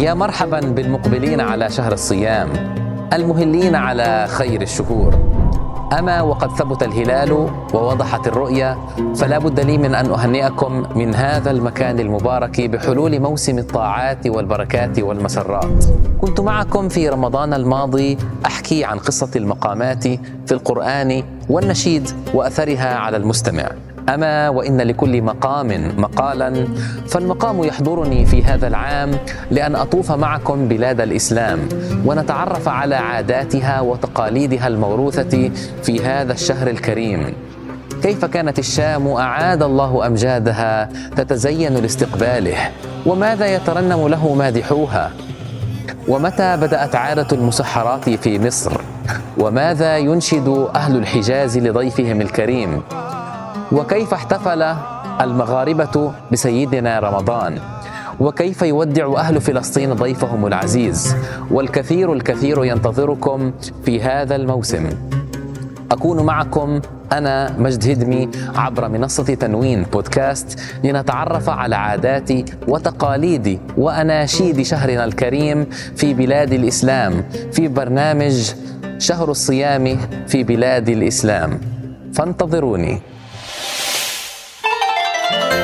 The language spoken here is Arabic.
يا مرحبا بالمقبلين على شهر الصيام المهلين على خير الشهور أما وقد ثبت الهلال ووضحت الرؤيا فلا بد لي من أن أهنئكم من هذا المكان المبارك بحلول موسم الطاعات والبركات والمسرات. كنت معكم في رمضان الماضي أحكي عن قصة المقامات في القرآن والنشيد وأثرها على المستمع. أما وإن لكل مقام مقالا فالمقام يحضرني في هذا العام لأن أطوف معكم بلاد الإسلام ونتعرف على عاداتها وتقاليدها الموروثة في هذا الشهر الكريم. كيف كانت الشام أعاد الله أمجادها تتزين لاستقباله؟ وماذا يترنم له مادحوها؟ ومتى بدأت عادة المسحرات في مصر؟ وماذا ينشد أهل الحجاز لضيفهم الكريم؟ وكيف احتفل المغاربة بسيدنا رمضان؟ وكيف يودع أهل فلسطين ضيفهم العزيز؟ والكثير الكثير ينتظركم في هذا الموسم. أكون معكم أنا مجد هدمي عبر منصة تنوين بودكاست لنتعرف على عادات وتقاليد وأناشيد شهرنا الكريم في بلاد الإسلام في برنامج شهر الصيام في بلاد الإسلام. فانتظروني. thank you